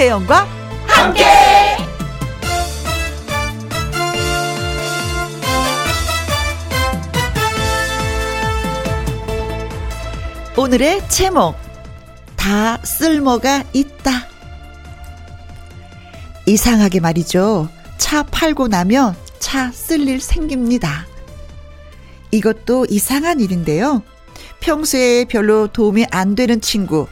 김혜영과 함께. 오늘의 제목 다 쓸모가 있다. 이상하게 말이죠. 차 팔고 나면 차 쓸 일 생깁니다. 이것도 이상한 일인데요. 평소에 별로 도움이 안 되는 친구,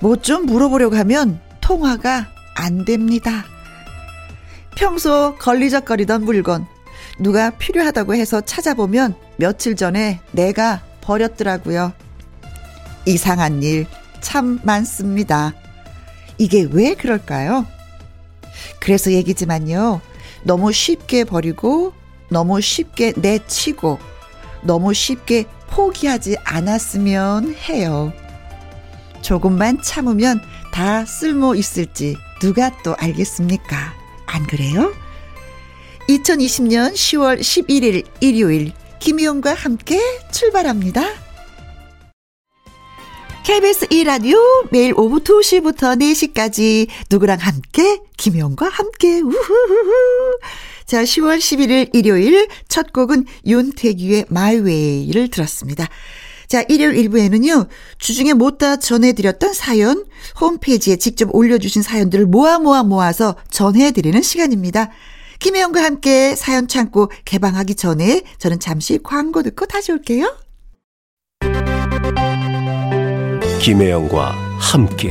뭐 좀 물어보려고 하면 통화가 안 됩니다. 평소 걸리적거리던 물건, 누가 필요하다고 해서 찾아보면 며칠 전에 내가 버렸더라고요. 이상한 일 참 많습니다. 이게 왜 그럴까요? 그래서 얘기지만요. 너무 쉽게 버리고, 너무 쉽게 내치고, 너무 쉽게 포기하지 않았으면 해요. 조금만 참으면 다 쓸모 있을지 누가 또 알겠습니까? 안 그래요? 2020년 10월 11일 일요일 김희영과 함께 출발합니다. KBS 1라디오 매일 오후 2시부터 4시까지 누구랑 함께 김희영과 함께 우후후후 자, 10월 11일 일요일 첫 곡은 윤태규의 마이웨이를 들었습니다. 자, 일요일 1부에는요, 주중에 못다 전해드렸던 사연, 홈페이지에 직접 올려주신 사연들을 모아 모아 모아서 전해드리는 시간입니다. 김혜영과 함께 사연 창고 개방하기 전에 저는 잠시 광고 듣고 다시 올게요. 김혜영과 함께.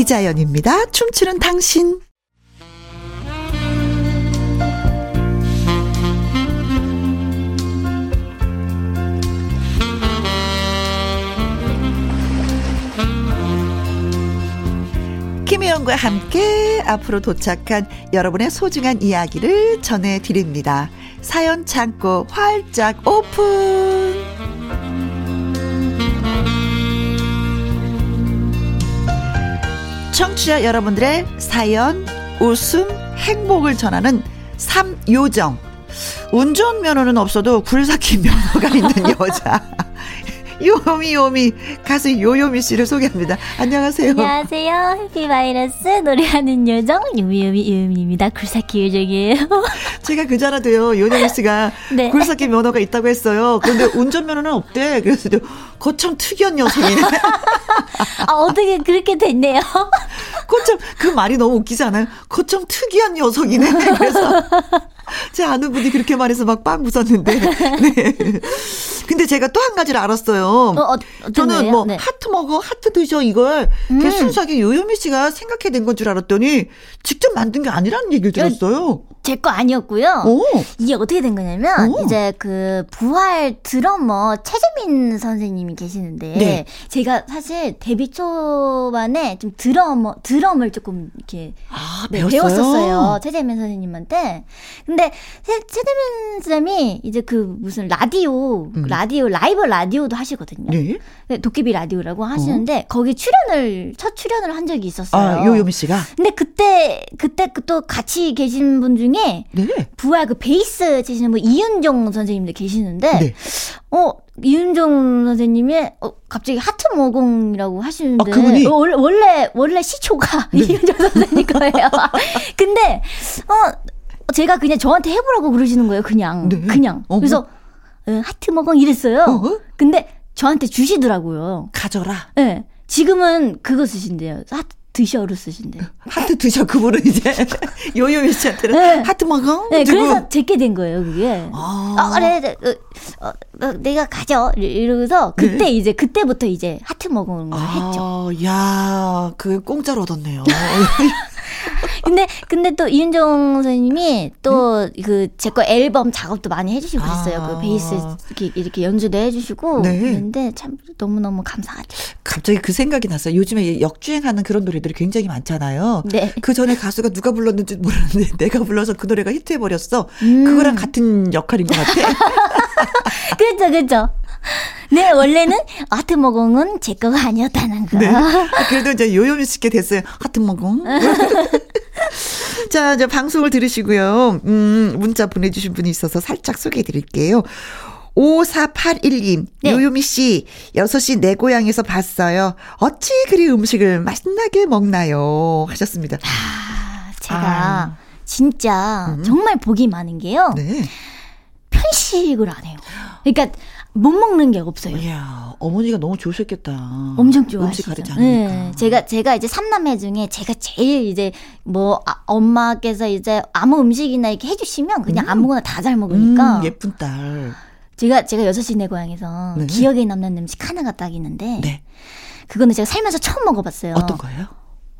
이자연입니다. 춤추는 당신. 김혜영과 함께 앞으로 도착한 여러분의 소중한 이야기를 전해드립니다. 사연 창고 활짝 오픈! 청취자 여러분들의 사연, 웃음, 행복을 전하는 삼요정. 운전면허는 없어도 굴삭힌 면허가 있는 여자. 요미 요미 가수 요요미 씨를 소개합니다. 안녕하세요. 안녕하세요. 해피바이러스 노래하는 요정 요미요미 요미입니다. 굴삭기 요정이에요. 제가 그자라도요 요요미 씨가 네. 굴삭기 면허가 있다고 했어요. 그런데 운전면허는 없대. 그래서 거참 특이한 녀석이네. 아 어떻게 그렇게 됐네요. 거참 그 말이 너무 웃기지 않아요? 거참 특이한 녀석이네. 그래서 제 아는 분이 그렇게 말해서 막 빵 웃었는데. 네. 근데 제가 또 한 가지를 알았어요. 어, 어, 저는? 뭐 네. 하트 먹어, 하트 드셔 이걸 음. 순수하게 요요미 씨가 생각해 낸 건 줄 알았더니 직접 만든 게 아니라는 얘기를 들었어요. 제 거 아니었고요. 오. 이게 어떻게 된 거냐면 오. 이제 그 부활 드러머 최재민 선생님이 계시는데 네. 제가 사실 데뷔 초반에 좀 드러머 드럼을 조금 이렇게 아, 네? 배웠었어요. 최재민 선생님한테. 근데 최, 최재민 쌤이 이제 그 무슨 라디오, 음. 라디오, 라이브 라디오도 하시거든요. 네. 도깨비 라디오라고 하시는데 거기 출연을, 첫 출연을 한 적이 있었어요. 아, 요요미 씨가? 근데 그때, 그때 그또 같이 계신 분 중에 네. 부활 그 베이스 치시는 분 이윤종 선생님도 계시는데 네. 어 이윤종 선생님이 어, 갑자기 하트 머겅이라고 하시는데 아, 그분이? 어, 원래 원래 원래 시초가 네. 이윤종 선생님 거예요. 근데 어 제가 그냥 저한테 해보라고 그러시는 거예요. 그냥 네. 그냥 어머. 그래서 어, 하트 머겅 이랬어요. 어? 근데 저한테 주시더라고요. 가져라. 예. 네. 지금은 그거 쓰신대요. 하트 드셔로 쓰신대요. 하트 드셔, 그분은 이제. 요요미 씨한테는 네. 하트 머겅? 네, 주고. 그래서 제게 된 거예요, 그게. 아. 어, 그래, 네, 어, 어, 어, 내가 가져. 이러면서 그때 이제 그때부터 이제 하트 머겅을 했죠. 아, 야, 그 공짜로 얻었네요. 근데 근데 또 이은정 선생님이 또 그 제 거 앨범 작업도 많이 해주시고 그랬어요. 아. 그 베이스 이렇게, 이렇게 연주도 해주시고 네. 그랬는데 참 너무 너무 감사하죠. 갑자기 그 생각이 났어요. 요즘에 역주행하는 그런 노래들이 굉장히 많잖아요. 네. 그 전에 가수가 누가 불렀는지 모르는데 내가 불러서 그 노래가 히트해 버렸어. 음. 그거랑 같은 역할인 것 같아. 그렇죠, 그렇죠. 네, 원래는 하트 모공은 제 거가 아니었다는 거. 네. 그래도 이제 요요미 씨께 됐어요. 하트 먹어. 자, 이제 방송을 들으시고요. 음, 문자 보내주신 분이 있어서 살짝 소개해 드릴게요. 5481님, 네. 요요미 씨, 6시 내 고향에서 봤어요. 어찌 그리 음식을 맛나게 먹나요? 하셨습니다. 아, 제가 아. 진짜 정말 복이 많은 게요. 네. 편식을 안 해요. 그러니까 못 먹는 게 없어요. 이야, 어머니가 너무 좋으셨겠다. 엄청 좋아하시죠. 네, 제가 제가 이제 삼남매 중에 제가 제일 이제 뭐 아, 엄마께서 이제 아무 음식이나 이렇게 해주시면 그냥 아무거나 다 잘 먹으니까 음, 예쁜 딸. 제가 제가 여섯 시내 고향에서 네. 기억에 남는 음식 하나가 딱 있는데 네. 그거는 제가 살면서 처음 먹어봤어요. 어떤 거예요?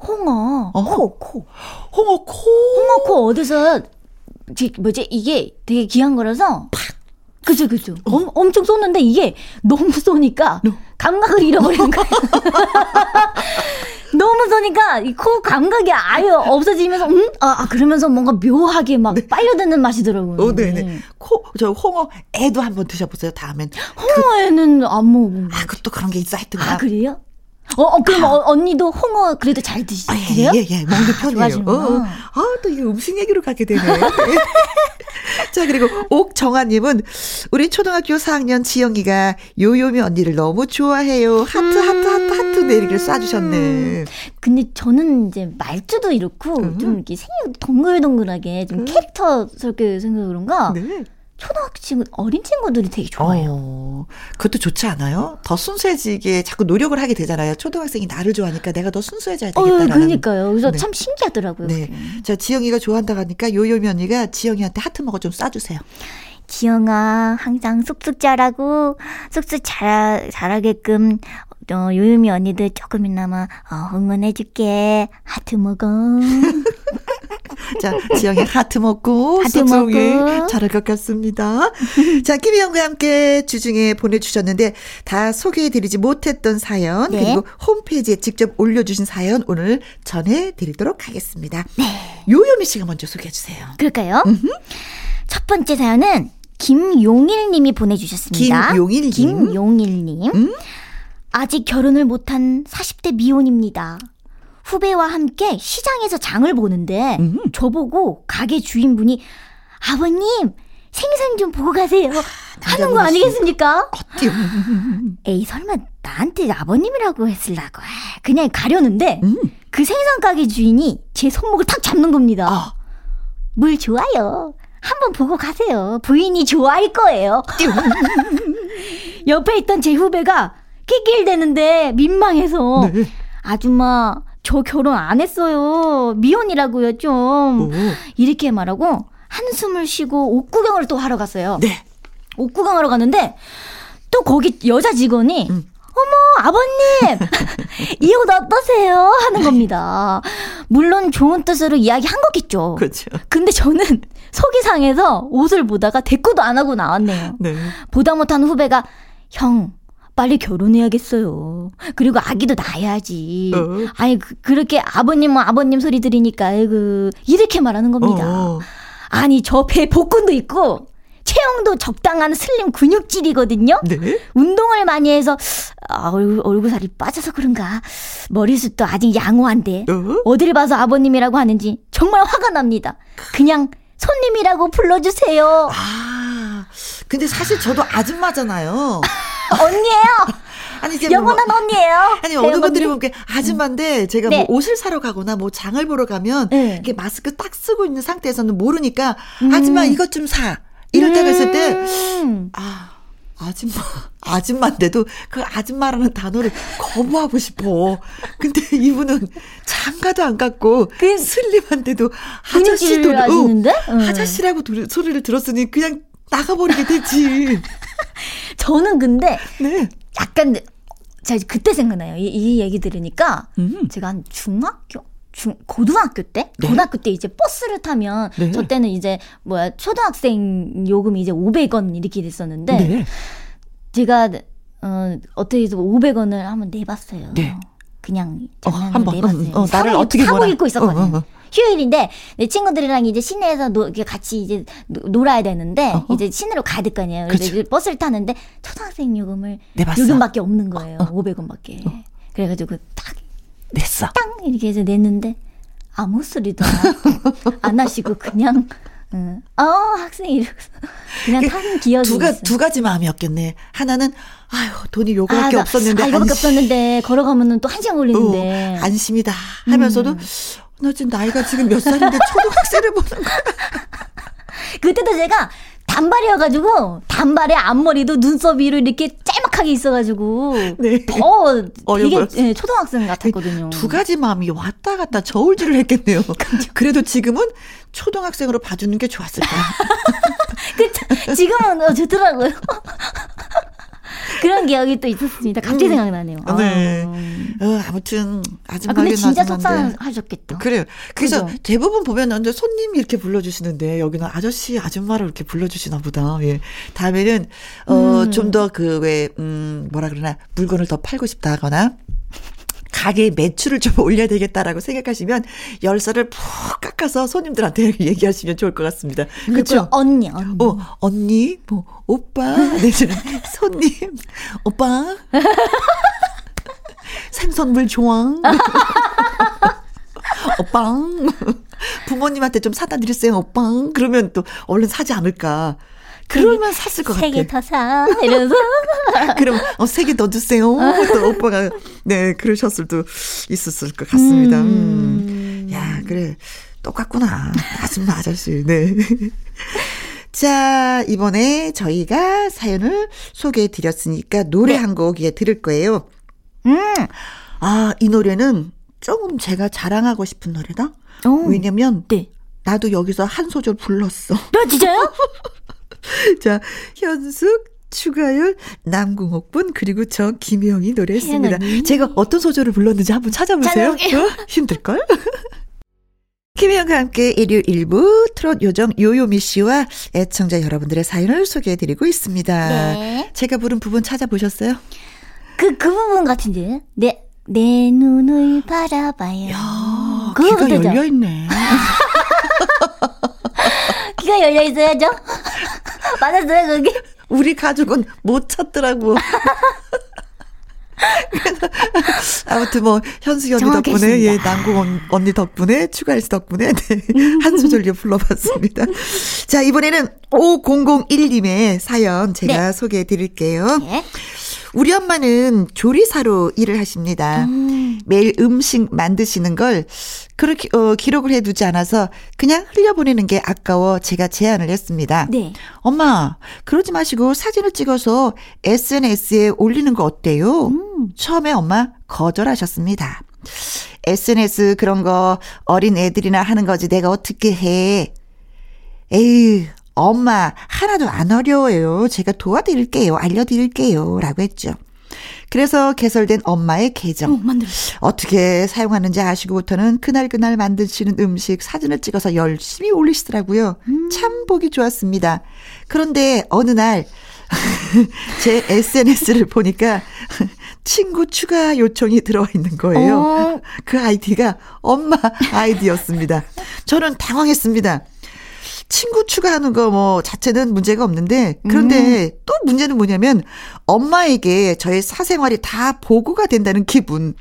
홍어, 어. 코, 코. 홍어 코. 홍어 코 어디서 지- 뭐지 이게 되게 귀한 거라서 그죠 그죠 엄, 엄청 쏘는데 이게 너무 쏘니까 네. 감각을 잃어버리는 거예요 너무 쏘니까 이 코 감각이 아예 없어지면서 음? 아, 아, 그러면서 뭔가 묘하게 막 빨려드는 맛이더라고요 어, 네네. 코, 저 홍어 애도 한번 드셔보세요, 다음엔. 홍어에는 안 먹어본 거 아, 그것도 그런 게 있어 하여튼. 아 그래요? 어, 어 그럼 어, 언니도 홍어 그래도 잘 아, 드시세요? 예, 예, 예. 먹는 편이에요. 좋아하시는구나. 어, 어. 아, 또 이게 음식 얘기로 가게 되네. 자, 그리고 옥정아님은 우리 초등학교 4학년 지영이가 요요미 언니를 너무 좋아해요. 하트, 하트, 하트, 하트 내리기를 쏴주셨네. 근데 저는 이제 말투도 이렇고 음. 좀 이렇게 생각 동글동글하게 좀 캐릭터스럽게 생겨 그런가 네. 초등학교 친구 어린 친구들이 되게 좋아해요. 어, 그것도 좋지 않아요? 더 순수해지게 자꾸 노력을 하게 되잖아요. 초등학생이 나를 좋아하니까 내가 더 순수해져야 어, 되겠다라는. 그러니까요. 그래서 네. 참 신기하더라고요. 네. 그게. 자, 지영이가 좋아한다고 하니까 요요미 언니가 지영이한테 하트 머겅 좀 쏴주세요. 지영아 항상 쑥쑥 자라고 쑥쑥 자라 잘하게끔 어, 요요미 언니들 조금이나마 어, 응원해줄게. 하트 먹어. 자, 지영이 하트 먹고 하트 먹고. 잘할 것 같습니다. 자, 김희영과 함께 주중에 보내주셨는데 다 소개해드리지 못했던 사연 네. 그리고 홈페이지에 직접 올려주신 사연 오늘 전해드리도록 하겠습니다. 네. 요요미 씨가 먼저 소개해주세요. 그럴까요? 첫 번째 사연은 김용일님이 보내주셨습니다. 김용일님. 김용일님. 음? 아직 결혼을 못한 40대 미혼입니다. 후배와 함께 시장에서 장을 보는데 음. 저보고 가게 주인분이 아버님 생선 좀 보고 가세요 하는 거 아니겠습니까? 띠용. 에이 설마 나한테 아버님이라고 했을라고 아, 그냥 가려는데 음. 그 생선 가게 주인이 제 손목을 탁 잡는 겁니다. 아, 물 좋아요. 한번 보고 가세요. 부인이 좋아할 거예요. 옆에 있던 제 후배가 낄낄대는데 민망해서 네. 아줌마 저 결혼 안 했어요. 미혼이라고요 좀. 오. 이렇게 말하고 한숨을 쉬고 옷 구경을 또 하러 갔어요. 네. 옷 구경하러 갔는데 또 거기 여자 직원이 음. 어머 아버님 이 옷 어떠세요 하는 겁니다. 물론 좋은 뜻으로 이야기 한 거겠죠. 그렇죠. 근데 저는 속이 상해서 옷을 보다가 대꾸도 안 하고 나왔네요. 네. 보다 못한 후배가 형 빨리 결혼해야겠어요. 그리고 아기도 낳아야지. 어. 아니 그, 렇게 아버님은 아버님 소리 들으니까 아이고 이렇게 말하는 겁니다. 어. 아니 저배 복근도 있고 체형도 적당한 슬림 근육질이거든요. 네. 운동을 많이 해서 아, 얼굴, 얼굴살이 빠져서 그런가 머리숱도 아직 양호한데 어? 어디를 봐서 아버님이라고 하는지 정말 화가 납니다. 그냥 손님이라고 불러주세요. 아, 근데 사실 저도 아줌마잖아요. 언니예요. 아니, 이제 뭐, 영원한 언니예요. 아니, 어느 분들이. 보면 아줌마인데 제가 네. 뭐 옷을 사러 가거나 뭐 장을 보러 가면 네. 이렇게 마스크 딱 쓰고 있는 상태에서는 모르니까 음. 아줌마 이것 좀 사. 이럴 때가 있을 때 음. 아, 아줌마, 아줌마인데도 그 아줌마라는 단어를 거부하고 싶어. 근데 이분은 장가도 안 갔고, 그 슬림한데도 아저씨도, 어? 응. 아저씨라고 들- 소리를 들었으니 그냥 나가버리게 되지. 저는 근데 네. 약간 제가 그때 생각나요. 이, 이 얘기 들으니까 음. 제가 한 중학교 중 고등학교 때 네. 고등학교 때 이제 버스를 타면 네. 저 때는 이제 뭐야 초등학생 요금이 이제 500원 이렇게 됐었는데 네. 제가 어 어떻게 해서 500원을 한번 내봤어요. 네. 그냥 어, 한번, 내봤어요. 음, 어, 나를 어떻게 보나. 입고 있었거든요. 어, 어, 어. 휴일인데 내 친구들이랑 이제 시내에서 노, 같이 이제 노- 놀아야 되는데 어허. 이제 시내로 가야 될거 아니에요. 그래서. 이제 버스를 타는데 초등학생 요금을 내봤어. 요금밖에 없는 거예요. 500원밖에. 그래가지고 딱 냈어. 땅 이렇게 해서 냈는데 아무 소리도 안, 하시고 그냥 응. 어 학생 이러고 그냥 탄 기억이 두, 가, 있어요. 두 가지 마음이었겠네. 하나는, 아유, 돈이 요거밖에 나- 없었는데. 아, 이거밖에 안심- 없었는데 걸어가면은 또 한 시간 걸리는데 어, 안심이다 하면서도 음. 나 지금 나이가 지금 몇 살인데 초등학생을 보는 거야. 그때도 제가 단발이어가지고 단발에 앞머리도 눈썹 위로 이렇게 짤막하게 있어가지고 네. 더 어려 되게. 예, 초등학생 같았거든요. 두 가지 마음이 왔다 갔다 저울질을 했겠네요. 그래도 지금은 초등학생으로 봐주는 게 좋았을 거야. 그 지금은 어, 좋더라고요. 그런 기억이 또 있었습니다. 갑자기 생각나네요. 네. 아, 어, 아무튼 아 아줌마 근데 진짜. 속상하셨겠다. 그래요. 그래서 그죠? 대부분 보면 이제 손님 이렇게 불러주시는데 여기는 아저씨 아줌마를 이렇게 불러주시나 보다. 예. 다음에는 음. 어좀 더 그 왜 음 뭐라 그러나 물건을 더 팔고 싶다거나 가게 매출을 좀 올려야 되겠다라고 생각하시면 열쇠를 푹 깎아서 손님들한테 얘기하시면 좋을 것 같습니다. 그렇죠? 언니, 언니. 어, 언니, 뭐, 오빠, 내지는 손님, 오빠, 생선물 좋아. 오빠, 부모님한테 좀 사다 드렸어요, 오빠. 그러면 또 얼른 사지 않을까. 그러면 샀을 것 같아. 세개 더 사. 이러면서. 그럼 어, 세 개 더 주세요. 또 오빠가 네 그러셨을 도 있었을 것 같습니다. 음. 야 그래 똑같구나 아줌마 아저씨. 네. 자 이번에 저희가 사연을 소개해 드렸으니까 노래 네. 한곡 예, 들을 거예요. 음. 아 이 노래는 조금 제가 자랑하고 싶은 노래다. 오. 왜냐면 네. 나도 여기서 한 소절 불렀어. 나 진짜요? 자, 현숙, 추가열, 남궁옥분 그리고 저 김영희 노래했습니다. 혜연언니. 제가 어떤 소절을 불렀는지 한번 찾아보세요. 어? 힘들걸? 김혜영과 함께 일요 일부 트롯 요정 요요미 씨와 애청자 여러분들의 사연을 소개해드리고 있습니다. 네. 제가 부른 부분 찾아보셨어요? 그, 그 부분 같은데. 내, 내 눈을 바라봐요. 아, 그거 귀가? 열려있네. 귀가 열려 있어야죠. 맞았어요, 그게? 우리 가족은 못 찾더라고. 아무튼 뭐 현숙이 언니 덕분에 정확했습니다. 예 남궁 언- 언니 덕분에 추가일스 덕분에 네, 한 소절요 불러봤습니다. 자 이번에는 5001님의 사연 제가 소개해 드릴게요. 네. 우리 엄마는 조리사로 일을 하십니다. 음. 매일 음식 만드시는 걸 그렇게 어, 기록을 해두지 않아서 그냥 흘려보내는 게 아까워 제가 제안을 했습니다. 네. 엄마, 그러지 마시고 사진을 찍어서 SNS에 올리는 거 어때요? 처음에 엄마 거절하셨습니다. SNS 그런 거 어린 애들이나 하는 거지 내가 어떻게 해. 에이, 엄마, 하나도 안 어려워요. 제가 도와드릴게요. 알려드릴게요. 라고 했죠. 그래서 개설된 엄마의 계정. 어. 어떻게 사용하는지 아시고부터는 그날그날 만드시는 음식 사진을 찍어서 열심히 올리시더라고요. 참 보기 좋았습니다. 그런데 어느 날, 제 SNS를 보니까 친구 추가 요청이 들어와 있는 거예요. 어. 그 아이디가 엄마 아이디였습니다. 저는 당황했습니다. 친구 추가하는 거 뭐 자체는 문제가 없는데 그런데 또 문제는 뭐냐면 엄마에게 저의 사생활이 다 보고가 된다는 기분.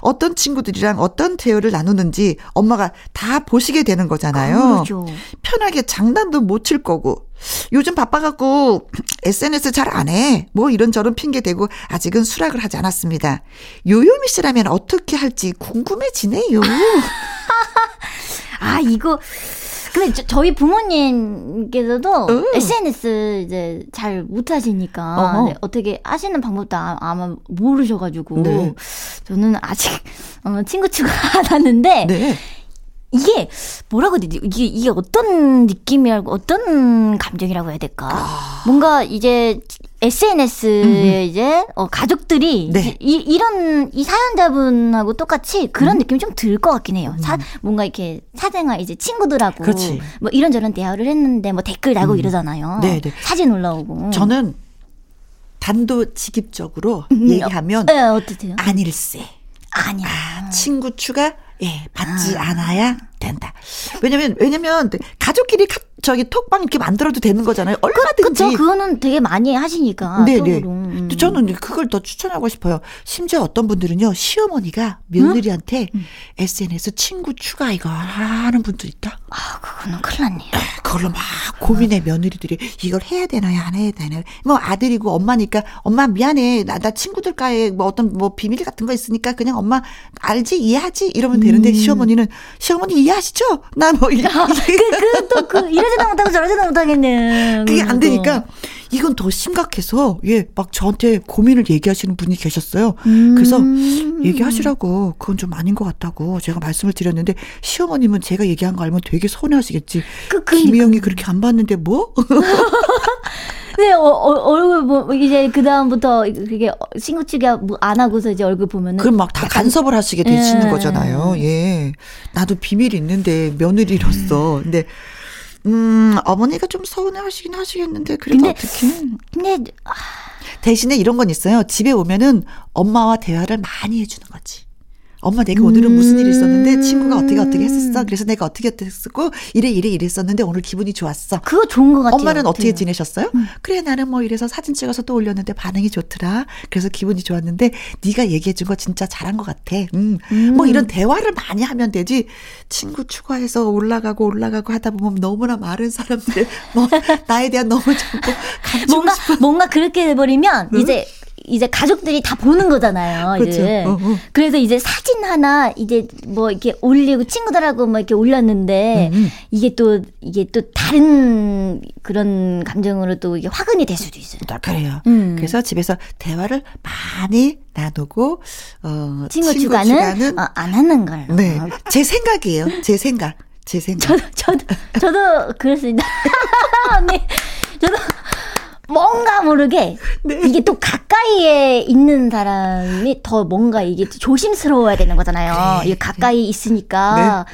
어떤 친구들이랑 어떤 대화를 나누는지 엄마가 다 보시게 되는 거잖아요. 그러죠. 편하게 장난도 못 칠 거고 요즘 바빠갖고 SNS 잘 안 해. 뭐 이런저런 핑계 대고 아직은 수락을 하지 않았습니다. 요요미 씨라면 어떻게 할지 궁금해지네요. 아 이거 근데 저, 저희 부모님께서도 어. SNS 이제 잘 못하시니까. 네, 어떻게 하시는 방법도 아, 아마 모르셔가지고 네. 저는 아직 어, 친구 추가 안 하는데 네. 이게 뭐라고 해야 되지? 이게, 이게 어떤 느낌이라고, 어떤 감정이라고 해야 될까? 아. 뭔가 이제 SNS에 이제 어, 가족들이 네. 이, 이런 이 사연자분하고 똑같이 그런 음. 느낌이 좀 들 것 같긴 해요. 사, 뭔가 이렇게 사생활 이제 친구들하고 그렇지. 뭐 이런저런 대화를 했는데 뭐 댓글 달고 이러잖아요. 네, 네. 사진 올라오고. 저는 단도직입적으로 음, 얘기하면 네, 어떠세요? 아닐세. 아니야. 친구 추가 예 받지 아. 않아야 된다. 왜냐면 왜냐면 가족끼리 카, 저기 톡방 이렇게 만들어도 되는 거잖아요. 얼마든지. 그쵸, 그거는 되게 많이 하시니까. 네네. 쪽으로. 음. 또 저는 그걸 더 추천하고 싶어요. 심지어 어떤 분들은요, 시어머니가 며느리한테 SNS 친구 추가 이거 하는 분들 있다. 아, 그거는 큰일 났네요. 그걸로 막 고민해 며느리들이 이걸 해야 되나요 안 해야 되나요 뭐 아들이고 엄마니까 엄마 미안해 나, 나 친구들과의 뭐 어떤 뭐 비밀 같은 거 있으니까 그냥 엄마 알지 이해하지 이러면 음. 되는데 시어머니는 시어머니 이해하시죠 나뭐 이게 그, 또, 그, 이러지도 못하고 저러지도 못하겠네. 그게 안. 되니까 이건 더 심각해서 예 막 저한테 고민을 얘기하시는 분이 계셨어요 음. 그래서 얘기하시라고 그건 좀 아닌 것 같다고 제가 말씀을 드렸는데 시어머님은 제가 얘기한 거 알면 되게 서운해하시겠지 그, 그, 김희영이 그렇게 안 봤는데 뭐 네, 어, 어, 얼굴, 뭐, 이제, 그 다음부터, 그게, 친구 측이 뭐안 하고서 이제 얼굴 보면은. 그럼 막 다 간섭을 하시게 되시는 예. 거잖아요. 예. 나도 비밀이 있는데 며느리로서. 근데 음, 어머니가 좀 서운해 하시긴 하시겠는데 그래도 근데- 어떻게 근데, 아, 대신에 이런 건 있어요. 집에 오면은 엄마와 대화를 많이 해주는 거지. 엄마 내가 오늘은 무슨 일이 있었는데 친구가 어떻게 어떻게 했었어. 그래서 내가 어떻게 어떻게 했었고 이래 이래 이랬었는데 오늘 기분이 좋았어. 그거 좋은 것 같아요. 엄마는 어떻게? 지내셨어요? 그래 나는 뭐 이래서 사진 찍어서 또 올렸는데 반응이 좋더라. 그래서 기분이 좋았는데 네가 얘기해 준 거 진짜 잘한 것 같아. 음. 뭐 이런 대화를 많이 하면 되지. 친구 추가해서 올라가고 올라가고 하다 보면 너무나 많은 사람들 뭐 나에 대한 너무 가지고 뭔가, 싶어. 뭔가 그렇게 돼버리면, 응? 이제, 이제 가족들이 다 보는 거잖아요. 이제. 어, 어. 그래서 이제 사진 하나 이제 뭐 이렇게 올리고 친구들하고 뭐 이렇게 올렸는데 음, 음. 이게 또 이게 또 다른 그런 감정으로 또 이게 화근이 될 수도 있어요. 아, 그래요. 음. 그래서 집에서 대화를 많이 나누고 어 친구, 추가는 어, 안 하는 걸로. 네. 제 생각이에요. 제 생각. 제 생각. 저도 저도 저도 그렇습니다. 언니 저도 뭔가 모르게 네. 이게 또 가까이에 있는 사람이 더 뭔가 이게 조심스러워야 되는 거잖아요. 그래. 이게 가까이 있으니까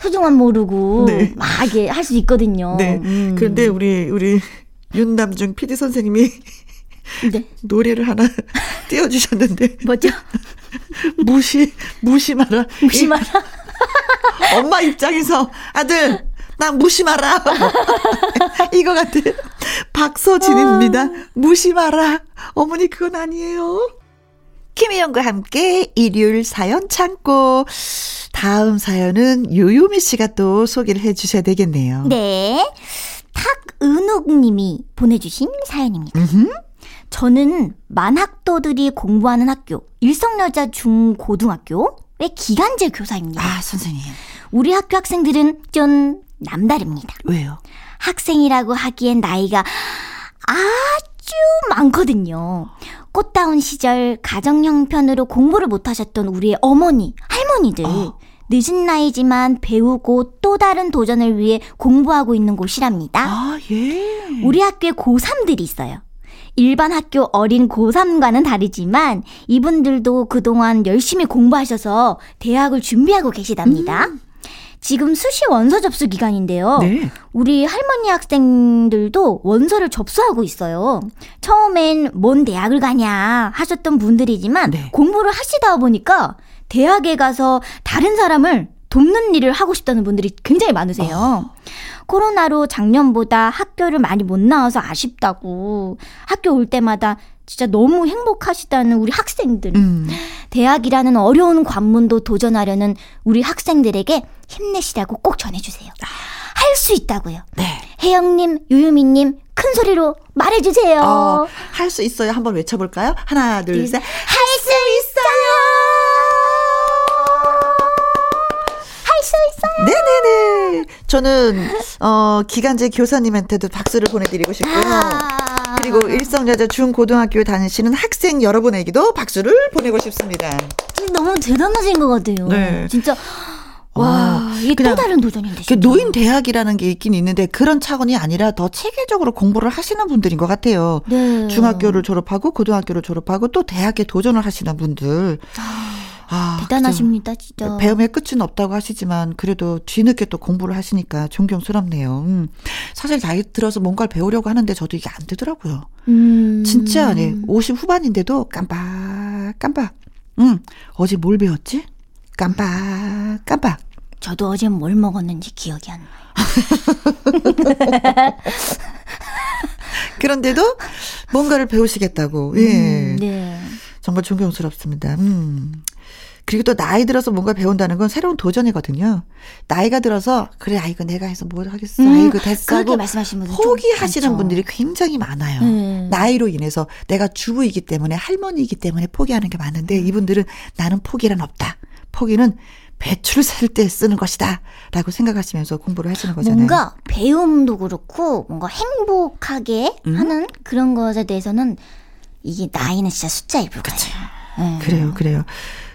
소중함 모르고 네. 막 이게 할 수 있거든요. 네. 음. 그런데 우리 우리 윤남중 PD 선생님이 네. 노래를 하나 띄워 주셨는데 뭐죠? 무시 무시 마라. 무시 마라. 이- 엄마 입장에서 아들 나 무시 마라. 이거 같아. 박서진입니다. 무시 마라. 어머니 그건 아니에요. 김혜영과 함께 일요일 사연 참고 다음 사연은 요요미 씨가 또 소개를 해 주셔야 되겠네요. 네. 탁은옥님이 보내주신 사연입니다. 음흠. 저는 만학도들이 공부하는 학교, 일성여자 중고등학교 의 기간제 교사입니다. 아 선생님 우리 학교 학생들은 좀 남다릅니다. 왜요? 학생이라고 하기엔 나이가 아주 많거든요. 꽃다운 시절 가정 형편으로 공부를 못하셨던 우리의 어머니, 할머니들. 어. 늦은 나이지만 배우고 또 다른 도전을 위해 공부하고 있는 곳이랍니다. 아 예. 우리 학교에 고3들이 있어요. 일반 학교 어린 고3과는 다르지만 이분들도 그동안 열심히 공부하셔서 대학을 준비하고 계시답니다. 음. 지금 수시 원서 접수 기간인데요. 네. 우리 할머니 학생들도 원서를 접수하고 있어요. 처음엔 뭔 대학을 가냐 하셨던 분들이지만 네. 공부를 하시다 보니까 대학에 가서 다른 사람을 돕는 일을 하고 싶다는 분들이 굉장히 많으세요. 코로나로 작년보다 학교를 많이 못 나와서 아쉽다고 학교 올 때마다 진짜 너무 행복하시다는 우리 학생들. 음. 대학이라는 어려운 관문도 도전하려는 우리 학생들에게 힘내시라고 꼭 전해주세요. 할 수 있다고요. 네. 혜영님, 유유미님, 큰 소리로 말해주세요. 어, 할 수 있어요. 한번 외쳐볼까요? 하나, 둘, 네. 셋. 할 수 있어요! 할 수 있어요! 네네네. 저는, 어, 기간제 교사님한테도 박수를 보내드리고 싶고요. 아. 그리고 일성여자 중고등학교에 다니시는 학생 여러분에게도 박수를 보내고 싶습니다. 너무 대단하신 것 같아요. 네. 진짜, 와, 이게 또 다른 도전인데. 그 진짜. 노인 대학이라는 게 있긴 있는데 그런 차원이 아니라 더 체계적으로 공부를 하시는 분들인 것 같아요. 네. 중학교를 졸업하고 고등학교를 졸업하고 또 대학에 도전을 하시는 분들. 아, 대단하십니다, 진짜. 좀 배움의 끝은 없다고 하시지만 그래도 뒤늦게 또 공부를 하시니까 존경스럽네요. 음. 사실 나이 들어서 뭔가를 배우려고 하는데 저도 이게 안 되더라고요. 음. 진짜 네. 50 후반인데도 깜빡 깜빡. 응. 어제 뭘 배웠지? 깜빡 깜빡. 저도 어제 뭘 먹었는지 기억이 안 나요. 그런데도 뭔가를 배우시겠다고. 예. 음, 네. 정말 존경스럽습니다. 음. 그리고 또 나이 들어서 뭔가 배운다는 건 새로운 도전이거든요. 나이가 들어서 그래 아이고 내가 해서 뭘 하겠어. 음, 아이고 됐어 그렇게 말씀하시는 분들 포기하시는. 분들이 굉장히 많아요. 음. 나이로 인해서 내가 주부이기 때문에 할머니이기 때문에 포기하는 게 많은데 이분들은 나는 포기란 없다. 포기는 배추를 살 때 쓰는 것이다. 라고 생각하시면서 공부를 하시는 거잖아요. 뭔가 배움도 그렇고 뭔가 행복하게 음? 하는 그런 것에 대해서는 이게 나이는 진짜 숫자에 불과해요. 네. 그래요, 그래요.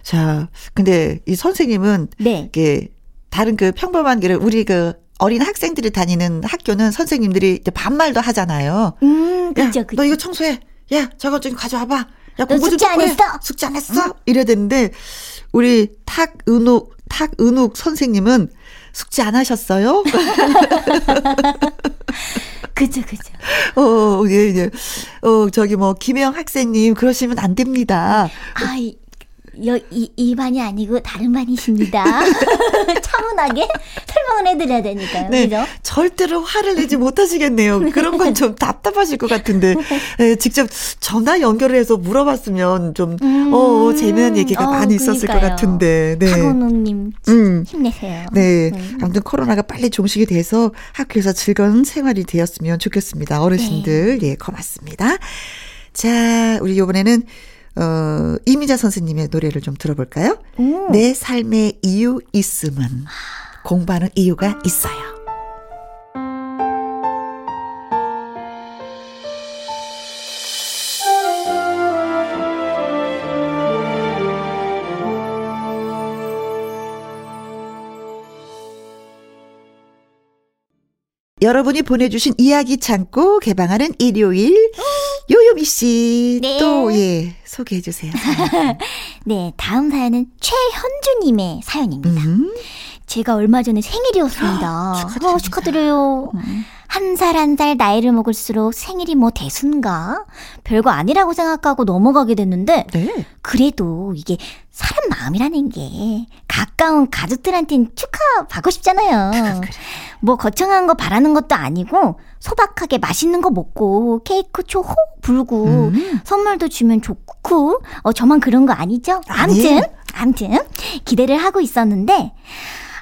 자, 근데 이 선생님은 네. 이게 다른 그 평범한 길을 우리 그 어린 학생들이 다니는 학교는 선생님들이 이제 반말도 하잖아요. 음, 야, 그죠, 너 그죠. 이거 청소해. 야, 저거 좀 가져와봐. 야, 공부 좀 숙제 안. 했어? 숙제 안 했어? 이래야 되는데, 우리 탁은욱, 탁은욱 선생님은 숙제 안 하셨어요? 그죠, 그죠. 어, 예, 예. 어, 저기 뭐, 김혜영 학생님, 그러시면 안 됩니다. 아, 이, 여, 이, 이 반이 아니고 다른 반이십니다. 차분하게 설명을 해드려야 되니까요. 네. 그죠? 절대로 화를 내지 못하시겠네요. 그런 건 좀 답답하실 것 같은데, 예, 직접 전화 연결을 해서 물어봤으면 좀, 음. 어, 재미난 얘기가 어, 많이 있었을 것 그러니까요. 같은데, 네. 박원웅님 음. 힘내세요. 네. 음. 아무튼 코로나가 빨리 종식이 돼서 학교에서 즐거운 생활이 되었으면 좋겠습니다. 어르신들. 예, 고맙습니다. 자, 우리 이번에는 어, 이미자 선생님의 노래를 좀 들어볼까요? 오. 내 삶의 이유 있음은 공부하는 이유가 있어요. 여러분이 보내주신 이야기 창고 개방하는 일요일 요요미 씨 네. 또예 소개해 주세요. 네, 다음 사연은 최현주님의 사연입니다. 음. 제가 얼마 전에 생일이었습니다. 축하드립니다. 어, 축하드려요. 한살 한 살 나이를 먹을수록 생일이 뭐 대순가? 별거 아니라고 생각하고 넘어가게 됐는데, 네. 그래도 이게 사람 마음이라는 게 가까운 가족들한테는 축하받고 싶잖아요. 뭐 거창한 거 바라는 것도 아니고 소박하게 맛있는 거 먹고 케이크 초호 불고 음. 선물도 주면 좋고 어 저만 그런 거 아니죠? 암튼 암튼 기대를 하고 있었는데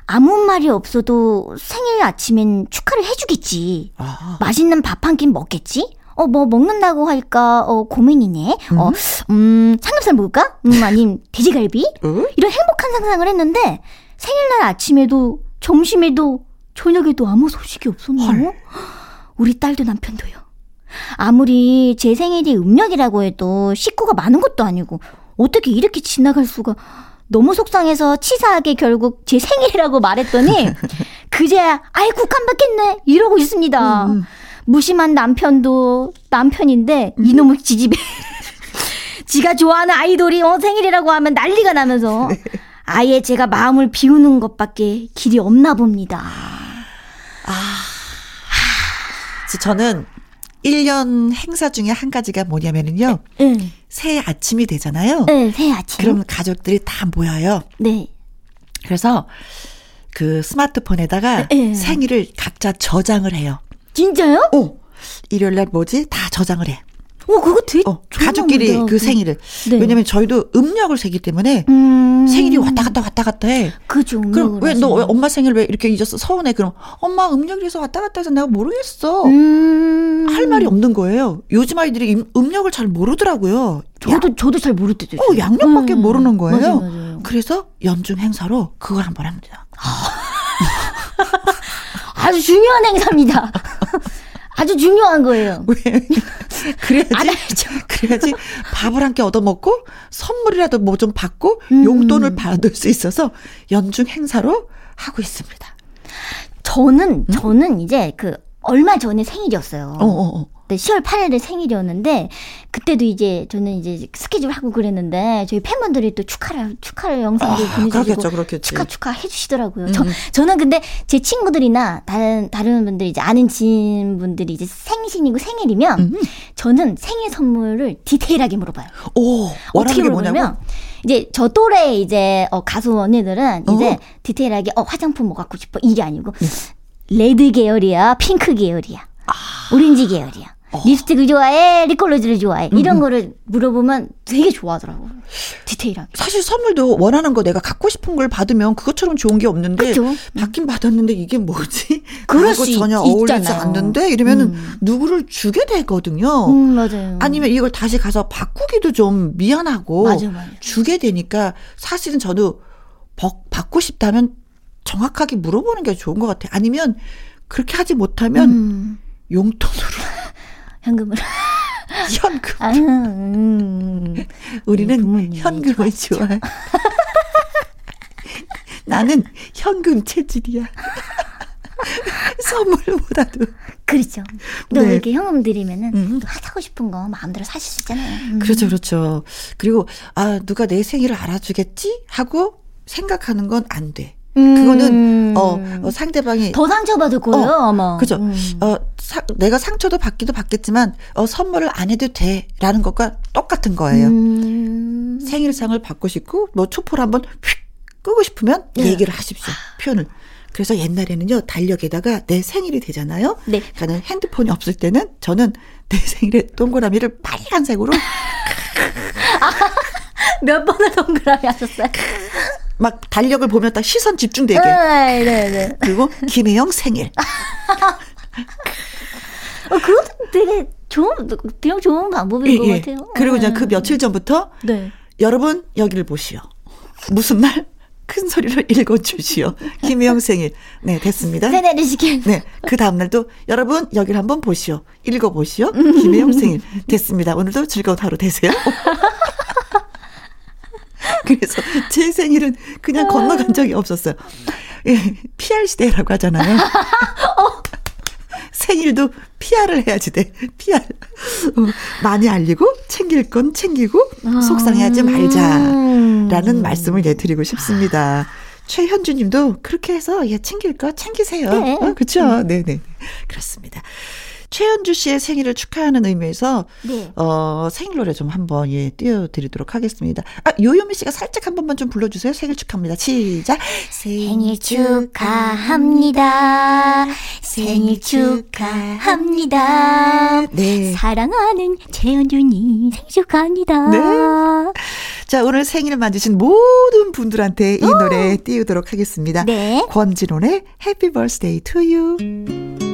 아무 말이 없어도 생일 아침엔 축하를 해주겠지. 아, 맛있는 밥 한 끼 먹겠지? 어, 뭐 먹는다고 할까? 어, 고민이네. 어, 음, 삼겹살 먹을까? 음, 아님 돼지갈비? 어? 이런 행복한 상상을 했는데 생일날 아침에도 점심에도 저녁에도 아무 소식이 없었네요. 우리 딸도 남편도요. 아무리 제 생일이 음력이라고 해도 식구가 많은 것도 아니고 어떻게 이렇게 지나갈 수가 너무 속상해서 치사하게 결국 제 생일이라고 말했더니 그제야 아이고 깜빡했네 이러고 있습니다. 음. 무심한 남편도 남편인데 이놈의 지집에 지가 좋아하는 아이돌이 어, 생일이라고 하면 난리가 나면서 아예 제가 마음을 비우는 것밖에 길이 없나 봅니다. 그래서 저는 1년 행사 중에 한 가지가 뭐냐면은요. 응. 새해 아침이 되잖아요. 네, 새 아침. 그럼 가족들이 다 모여요. 네. 그래서 그 스마트폰에다가 네. 생일을 각자 저장을 해요. 진짜요? 어. 일요일 날 뭐지? 다 저장을 해. 어, 그거 되게 어, 가족끼리 방법이다. 그 생일을. 네. 왜냐면 저희도 음력을 세기 때문에 음. 생일이 왔다 갔다 왔다 갔다 해. 그죠. 그럼 왜너 음력을 엄마 생일 왜 이렇게 잊었어? 서운해. 그럼 엄마 음력이라서 왔다 갔다 해서 내가 모르겠어. 음. 할 말이 없는 거예요. 요즘 아이들이 임- 음력을 잘 모르더라고요. 저도 저도 잘 모를 때도 있어요. 어, 양력밖에 음. 모르는 거예요. 맞아요, 맞아요. 그래서 연중 행사로 그걸 한번 합니다. 아주 중요한 행사입니다. 아주 중요한 거예요. 왜? 그래야지. 알아야죠. 그래야지 밥을 한끼 얻어먹고 선물이라도 뭐 좀 받고 음. 용돈을 받을 수 있어서 연중 행사로 하고 있습니다. 저는 저는 이제 그 얼마 전에 생일이었어요. 어, 어, 어. 네, 10월 8일에 생일이었는데 그때도 이제 저는 이제 스케줄 하고 그랬는데 저희 팬분들이 또 축하를 축하를 영상도 아, 보내주시고 그렇겠죠, 그렇겠지. 축하 축하 해주시더라고요. 음. 저 저는 근데 제 친구들이나 다른 다른 분들 이제 아는 지인 분들이 이제 생신이고 생일이면 음. 저는 생일 선물을 디테일하게 물어봐요. 오, 어떻게 물어보면 이제 저 또래 이제 어, 가수 언니들은 이제 어. 디테일하게 어 화장품 뭐 갖고 싶어 이게 아니고 네. red 계열이야 핑크 계열이야 아. 오렌지 계열이야 어. 립스틱을 좋아해 립글로즈를 좋아해 음, 이런 거를 물어보면 되게 좋아하더라고 디테일하게 사실 선물도 원하는 거 내가 갖고 싶은 걸 받으면 그것처럼 좋은 게 없는데 그죠? 받긴 받았는데 이게 뭐지? 그럴 수 전혀 있- 어울리지 있잖아요. 않는데 이러면은 음. 누구를 주게 되거든요. 음 맞아요 아니면 이걸 다시 가서 바꾸기도 좀 미안하고 맞아, 맞아. 주게 되니까 사실은 저도 벅- 받고 싶다면 정확하게 물어보는 게 좋은 것 같아요. 아니면 그렇게 하지 못하면 음, 용돈으로 현금을 현금 아, 음. 우리는 부모님이 현금을 좋아해. 나는 현금 체질이야. 선물보다도. 그렇죠 또 네. 이렇게 현금 드리면은 음. 또 사고 싶은 거 마음대로 사실 수 있잖아요 음. 그렇죠, 그렇죠. 그리고 아 누가 내 생일을 알아주겠지 하고 생각하는 건 안 돼. 그거는 음. 어, 어, 상대방이 더 상처받을 거예요, 어, 아마. 그죠. 음. 어, 사- 내가 상처도 받기도 받겠지만 어, 선물을 안 해도 돼라는 것과 똑같은 거예요. 음. 생일상을 받고 싶고 뭐 촛불 한번 휙 끄고 싶으면 네. 얘기를 하십시오. 표현을. 그래서 옛날에는요 달력에다가 내 생일이 되잖아요. 네. 그러니까 핸드폰이 없을 때는 저는 내 생일에 동그라미를 빨간색으로 몇 번을 동그라미 하셨어요? 막 달력을 보면 딱 시선 집중되게. 네, 네, 네. 그리고 김혜영 생일. 어, 그것도 되게 좋은, 되게 좋은 방법인 것 같아요. 그리고 이제 네. 그 며칠 전부터 네. 여러분 여기를 보시오. 무슨 날? 큰 소리로 읽어주시오. 김혜영 생일. 네, 됐습니다. 세뇌를 시킨. 네, 그 다음날도 여러분 여기를 한번 보시오. 읽어보시오. 김혜영 생일. 됐습니다. 오늘도 즐거운 하루 되세요. 그래서 제 생일은 그냥 건너간 적이 없었어요. 예, PR 시대라고 하잖아요. 생일도 PR을 해야지 돼. PR. 어, 많이 알리고 챙길 건 챙기고 속상해하지 말자라는 말씀을 내드리고 싶습니다. 최현주 님도 그렇게 해서 예, 챙길 거 챙기세요. 네. 어, 그렇죠. 네, 네. 그렇습니다. 최현주 씨의 생일을 축하하는 의미에서 네. 어, 생일 노래 좀 한번 예, 띄워드리도록 하겠습니다. 아, 요요미 씨가 살짝 한 번만 좀 불러주세요. 생일 축하합니다. 시작. 생일 축하합니다. 생일 축하합니다. 네. 사랑하는 최현준이 생일 축하합니다. 네. 자, 오늘 생일을 맞으신 모든 분들한테 이 노래 띄우도록 하겠습니다. 네. 권진원의 Happy Birthday to You.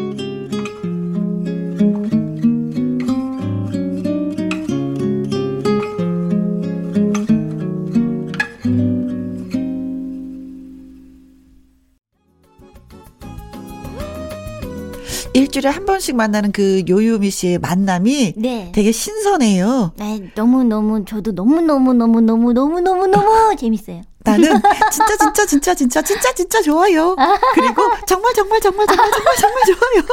일주일에 한 번씩 만나는 그 요요미 씨의 만남이 네. 되게 신선해요. 네, 너무너무, 저도 너무너무너무너무너무너무너무 재밌어요. 나는 진짜 진짜 진짜 진짜 진짜 진짜 좋아요. 그리고 정말 정말 정말 정말 정말 정말 좋아요.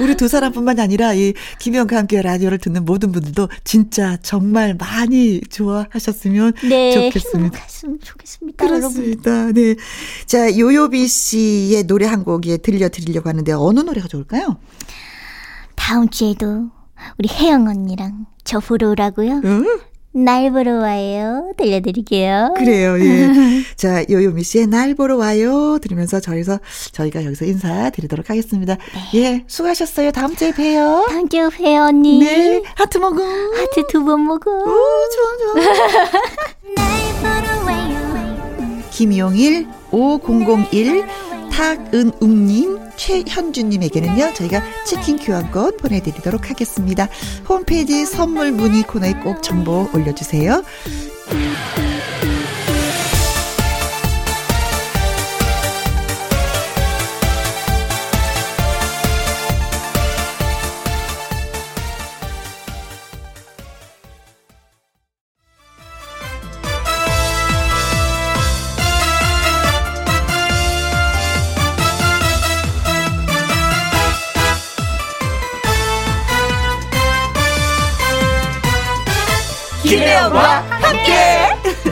우리 두 사람뿐만 아니라 이 김영과 함께 라디오를 듣는 모든 분들도 진짜 정말 많이 좋아하셨으면 네, 좋겠습니다. 행복했으면 좋겠습니다. 여러분. 그렇습니다. 네. 자, 요요비 씨의 노래 한곡 예, 들려드리려고 하는데 어느 노래가 좋을까요? 다음 주에도 우리 혜영 언니랑 저 보러 오라고요. 응? 날 보러 와요. 들려드릴게요. 그래요, 예. 자, 요요미 씨의 날 보러 와요. 들으면서 저희서, 저희가 여기서 인사드리도록 하겠습니다. 예, 수고하셨어요. 다음 주에 봬요. 다음 주에 혜영 언니. 네, 하트 먹어. 하트 두 번 먹어. 오, 좋아, 좋아. 김용일, 5001, 탁은웅님, 최현주님에게는요, 저희가 치킨 교환권 보내드리도록 하겠습니다. 홈페이지 선물 문의 코너에 꼭 정보 올려주세요. 김혜영과 함께.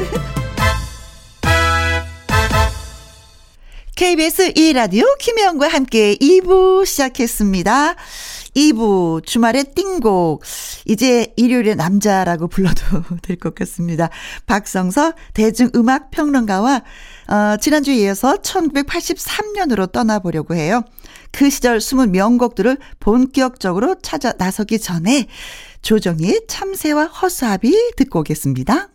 KBS 2라디오 김혜영과 함께 2부 시작했습니다. 2부 주말의 띵곡 이제 일요일의 남자라고 불러도 될 것 같습니다. 박성서 대중음악 평론가와 어, 지난주에 이어서 1983년으로 떠나보려고 해요. 그 시절 숨은 명곡들을 본격적으로 찾아 나서기 전에 조정희의 참새와 허수아비 듣고 오겠습니다.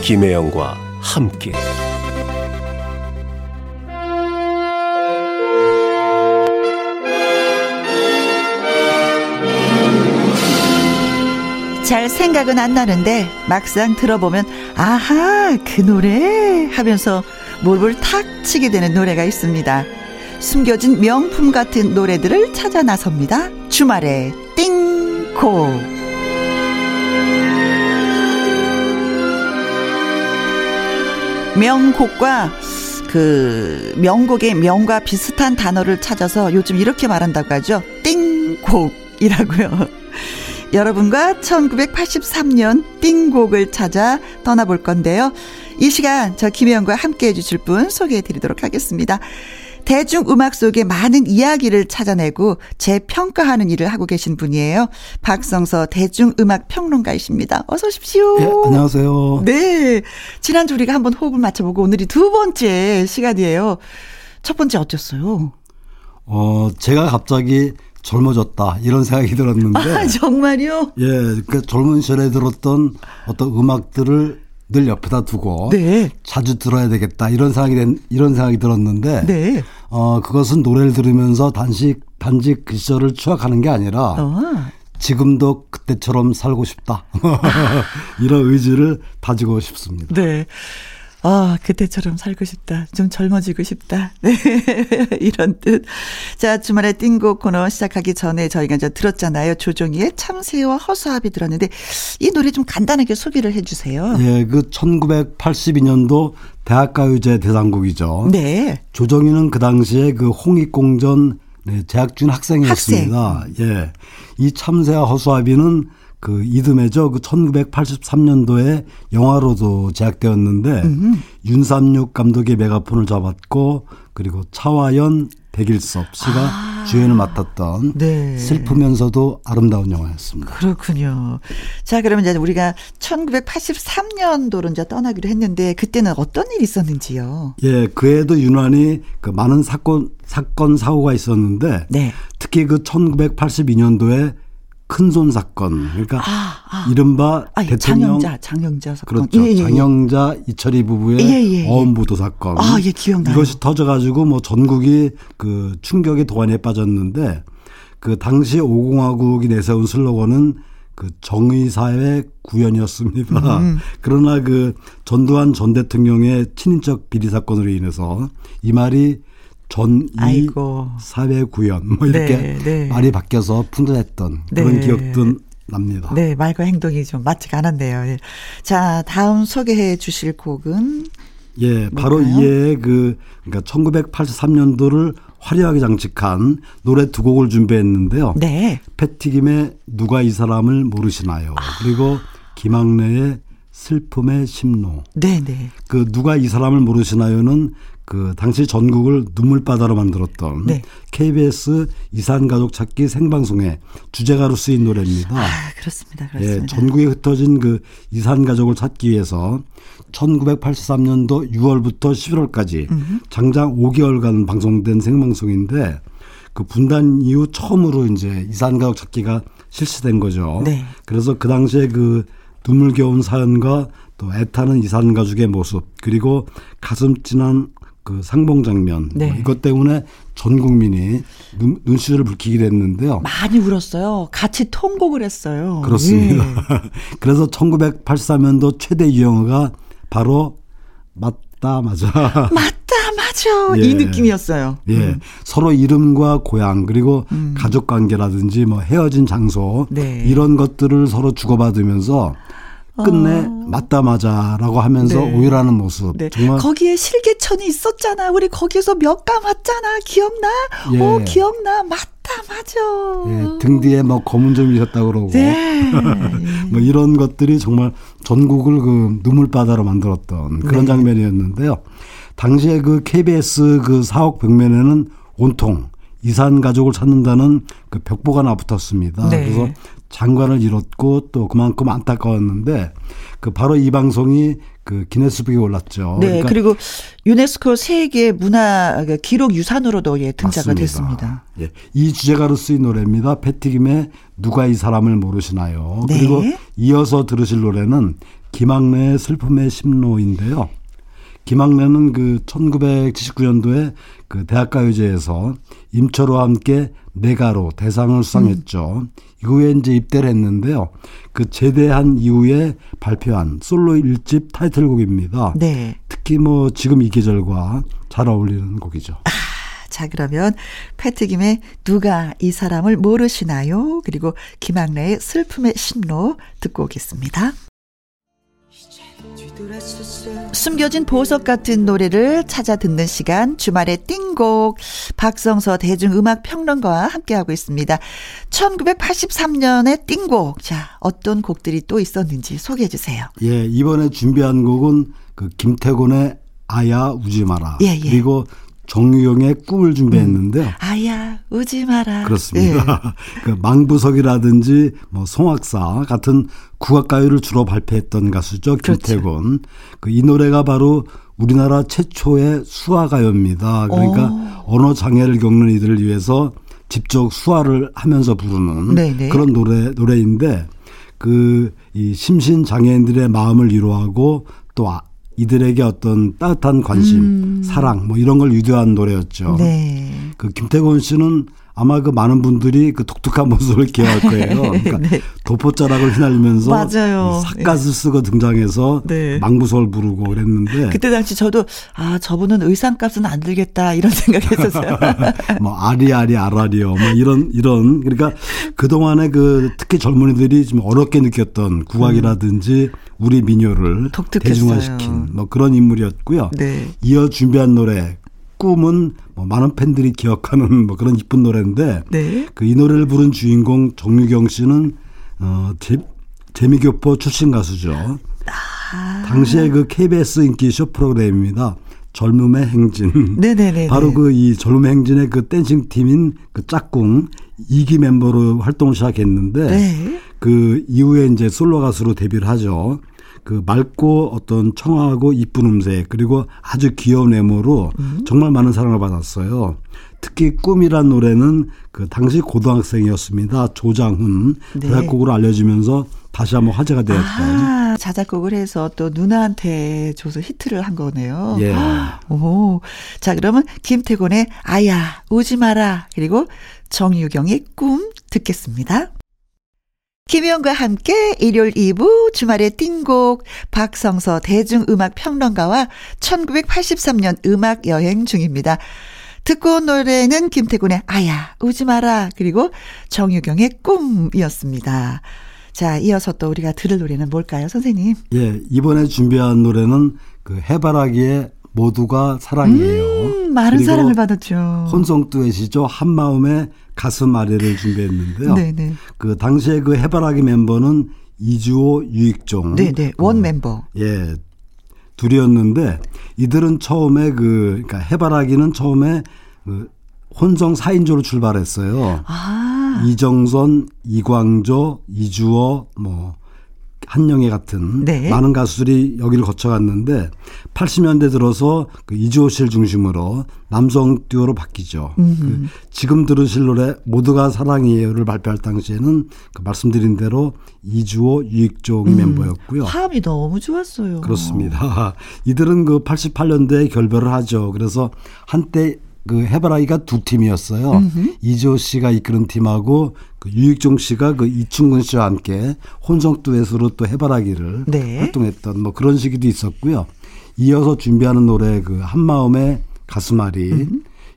김혜영과 함께 잘 생각은 안 나는데 막상 들어보면 아하 그 노래 하면서 몰골 탁 치게 되는 노래가 있습니다. 숨겨진 명품 같은 노래들을 찾아 나섭니다. 주말에 띵곡 명곡과 그 명곡의 명과 비슷한 단어를 찾아서 요즘 이렇게 말한다고 하죠. 띵곡이라고요. 여러분과 1983년 띵곡을 찾아 떠나볼 건데요. 이 시간 저 김혜영과 함께 해주실 분 소개해 드리도록 하겠습니다. 대중 음악 속의 많은 이야기를 찾아내고 재평가하는 일을 하고 계신 분이에요. 박성서 대중 음악 평론가이십니다. 어서 오십시오. 예, 안녕하세요. 네. 지난주 우리가 한번 호흡을 맞춰보고 오늘이 두 번째 시간이에요. 첫 번째 어땠어요? 어, 제가 갑자기 젊어졌다 이런 생각이 들었는데 아, 정말요? 예, 그 젊은 시절에 들었던 어떤 음악들을 늘 옆에다 두고 네. 자주 들어야 되겠다 이런 생각이 된 이런 생각이 들었는데 네. 어 그것은 노래를 들으면서 단지 단지 그 시절을 추억하는 게 아니라 어. 지금도 그때처럼 살고 싶다 이런 의지를 다지고 싶습니다. 네. 아, 그때처럼 살고 싶다. 좀 젊어지고 싶다. 네. 이런 뜻. 자, 주말에 띵곡 코너 시작하기 전에 저희가 이제 들었잖아요. 조종이의 참새와 허수아비 들었는데 이 노래 좀 간단하게 소개를 해 주세요. 예, 그 1982년도 대학가요제 대상곡이죠. 네. 조정희는 그 당시에 그 홍익공전 네, 재학 중 학생이었습니다. 예. 이 참새와 허수아비는 그 이듬해죠. 그 1983년도에 영화로도 제작되었는데 음. 윤삼육 감독의 메가폰을 잡았고 그리고 차화연 백일섭 씨가 아. 주연을 맡았던 네. 슬프면서도 아름다운 영화였습니다. 그렇군요. 자, 그러면 이제 우리가 1983년도로 이제 떠나기로 했는데 그때는 어떤 일이 있었는지요? 예, 그에도 유난히 그 많은 사건 사건 사고가 있었는데 네. 특히 그 1982년도에 큰손 사건 그러니까 아, 아. 이른바 아, 예, 대통령 장영자, 장영자 사건. 그렇죠. 예, 예, 예. 장영자 이철희 부부의 예, 예, 예. 어음부도 사건. 아, 예, 기억나요. 이것이 터져가지고 뭐 전국이 그 충격의 도안에 빠졌는데 그 당시 오공화국이 내세운 슬로건은 그 정의사회 구현이었습니다. 음. 그러나 그 전두환 전 대통령의 친인척 비리 사건으로 인해서 이 말이 전이. 사회 구현 뭐 이렇게 네, 네. 말이 바뀌어서 풍자했던 그런 네. 기억도 납니다. 네, 말과 행동이 좀 맞지가 않았네요. 예. 자, 다음 소개해 주실 곡은 예, 바로 뭘까요? 이에 그 그러니까 1983년도를 화려하게 장식한 노래 두 곡을 준비했는데요. 네. 패티김의 누가 이 사람을 모르시나요? 그리고 김학래의 슬픔의 심로. 네 네. 그 누가 이 사람을 모르시나요는 그 당시 전국을 눈물바다로 만들었던 네. KBS 이산가족 찾기 생방송의 주제가로 쓰인 노래입니다. 아, 그렇습니다. 그렇습니다. 예, 전국에 흩어진 그 이산가족을 찾기 위해서 1983년도 6월부터 11월까지 장장 5개월간 방송된 생방송인데 그 분단 이후 처음으로 이제 이산가족 찾기가 실시된 거죠. 네. 그래서 그 당시에 그 눈물겨운 사연과 또 애타는 이산가족의 모습 그리고 가슴 찐한 그 상봉 장면 네. 뭐 이것 때문에 전 국민이 눈, 눈시울을 붉히게 됐는데요. 많이 울었어요. 같이 통곡을 했어요. 그렇습니다. 예. 그래서 1983년도 최대 유행어가 바로 맞다 맞아. 맞다, 맞아. 예. 이 느낌이었어요. 예. 서로 이름과 고향 그리고 가족 관계라든지 뭐 헤어진 장소 네. 이런 것들을 서로 주고받으면서 끝내 맞다 맞아라고 하면서 네. 오열하는 모습 네. 정말 거기에 실개천이 있었잖아. 우리 거기서 몇 감았잖아. 기억나? 예. 오, 기억나. 맞다, 맞아. 예, 등 뒤에 뭐 검은 점이 있었다 그러고 네. 뭐 이런 것들이 정말 전국을 그 눈물바다로 만들었던 그런 네. 장면이었는데요. 당시에 그 KBS 그 사옥 벽면에는 온통 이산 가족을 찾는다는 그 벽보가 나 붙었습니다. 네. 그래서 장관을 잃었고 또 그만큼 안타까웠는데 그 바로 이 방송이 그 기네스북에 올랐죠. 네, 그러니까 그리고 유네스코 세계 문화 그 기록 유산으로도 예, 등장가 맞습니다. 됐습니다. 예, 이 주제가로 쓰인 노래입니다. 패티김의 누가 이 사람을 모르시나요? 네. 그리고 이어서 들으실 노래는 김학래의 슬픔의 심로인데요. 김학래는 그 1979년도에 그 대학가요제에서 임철호와 함께 내가로 대상을 수상했죠. 이후에 이제 입대를 했는데요. 그 제대한 이후에 발표한 솔로 1집 타이틀곡입니다. 네. 특히 뭐 지금 이 계절과 잘 어울리는 곡이죠. 자, 그러면 패트김의 누가 이 사람을 모르시나요? 그리고 김학래의 슬픔의 신로 듣고 오겠습니다. 숨겨진 보석 같은 노래를 찾아 듣는 시간 주말의 띵곡 박성서 대중음악 평론가와 함께하고 있습니다. 1983년의 띵곡 자 어떤 곡들이 또 있었는지 소개해 주세요. 예, 이번에 준비한 곡은 그 김태곤의 아야 우지 마라. 예, 예. 그리고 정유영의 꿈을 준비했는데요. 아야 우지 마라. 그렇습니다. 그 망부석이라든지 뭐 송악사 같은 국악가요를 주로 발표했던 가수죠. 그렇죠. 김태곤. 그이 노래가 바로 우리나라 최초의 수화가요입니다. 그러니까 언어 장애를 겪는 이들을 위해서 직접 수화를 하면서 부르는 네네. 그런 노래 노래인데 그 이 심신 장애인들의 마음을 위로하고 또 아- 이들에게 어떤 따뜻한 관심, 사랑 뭐 이런 걸 유도한 노래였죠. 음. 네. 그 김태곤 씨는 아마 그 많은 분들이 그 독특한 모습을 기억할 거예요. 그러니까 네. 도포자락을 휘날리면서 맞아요. 이 삿갓을 쓰고 등장해서 네. 망부석을 부르고 그랬는데 그때 당시 저도 아 저분은 의상값은 안 들겠다 이런 생각했었어요. 뭐 아리아리 아라리요 뭐 이런 이런 그러니까 그 동안에 그 특히 젊은이들이 좀 어렵게 느꼈던 국악이라든지 우리 민요를 독특했어요. 대중화시킨 뭐 그런 인물이었고요. 네. 이어 준비한 노래 꿈은 뭐 많은 팬들이 기억하는 뭐 그런 이쁜 노래인데 네. 그이 노래를 부른 주인공 정유경 씨는 어 재, 재미교포 출신 가수죠. 당시에 그 KBS 인기 쇼 프로그램입니다. 젊음의 행진. 네네네. 바로 그 이 젊음의 행진의 그 댄싱 팀인 그 짝꿍 이기 멤버로 활동을 시작했는데 네. 그 이후에 이제 솔로 가수로 데뷔를 하죠. 그 맑고 어떤 청아하고 이쁜 음색 그리고 아주 귀여운 외모로 정말 많은 사랑을 받았어요. 특히 꿈이란 노래는 그 당시 고등학생이었습니다. 조장훈 네. 대학곡으로 알려지면서 다시 한번 화제가 되었던. 아, 자작곡을 해서 또 누나한테 줘서 히트를 한 거네요. 예. 오. 자, 그러면 김태곤의 아야, 오지 마라. 그리고 정유경의 꿈 듣겠습니다. 김희영과 함께 일요일 2부 주말의 띵곡 박성서 대중음악 평론가와 1983년 음악 여행 중입니다. 듣고 온 노래는 김태곤의 아야 오지 마라 그리고 정유경의 꿈이었습니다. 자 이어서 또 우리가 들을 노래는 뭘까요 선생님? 예, 이번에 준비한 노래는 그 해바라기의 모두가 사랑이에요. 음, 많은 사랑을 받았죠. 혼성 듀엣이죠. 한 마음에 가슴 아래를 준비했는데요. 네네. 그 당시에 그 해바라기 멤버는 이주호, 유익종. 네네. 원 어, 멤버. 예. 둘이었는데 이들은 처음에 그 그러니까 해바라기는 처음에 그 혼성 4인조로 출발했어요. 아. 이정선, 이광조, 이주호, 뭐 한영애 같은 네. 많은 가수들이 여기를 거쳐갔는데 80년대 들어서 그 이주호 씨를 중심으로 남성 듀오로 바뀌죠. 그 지금 들으실 노래 모두가 사랑이에요를 발표할 당시에는 그 말씀드린 대로 이주호, 유익종이 멤버였고요. 화음이 너무 좋았어요. 그렇습니다. 이들은 그 88년대에 결별을 하죠. 그래서 한때 그 해바라기가 두 팀이었어요. 이조 씨가 이끄는 팀하고 그 유익종 씨가 그 이충근 씨와 함께 혼성 듀엣으로 또 해바라기를 네. 활동했던 뭐 그런 시기도 있었고요. 이어서 준비하는 노래 그 한마음의 가슴앓이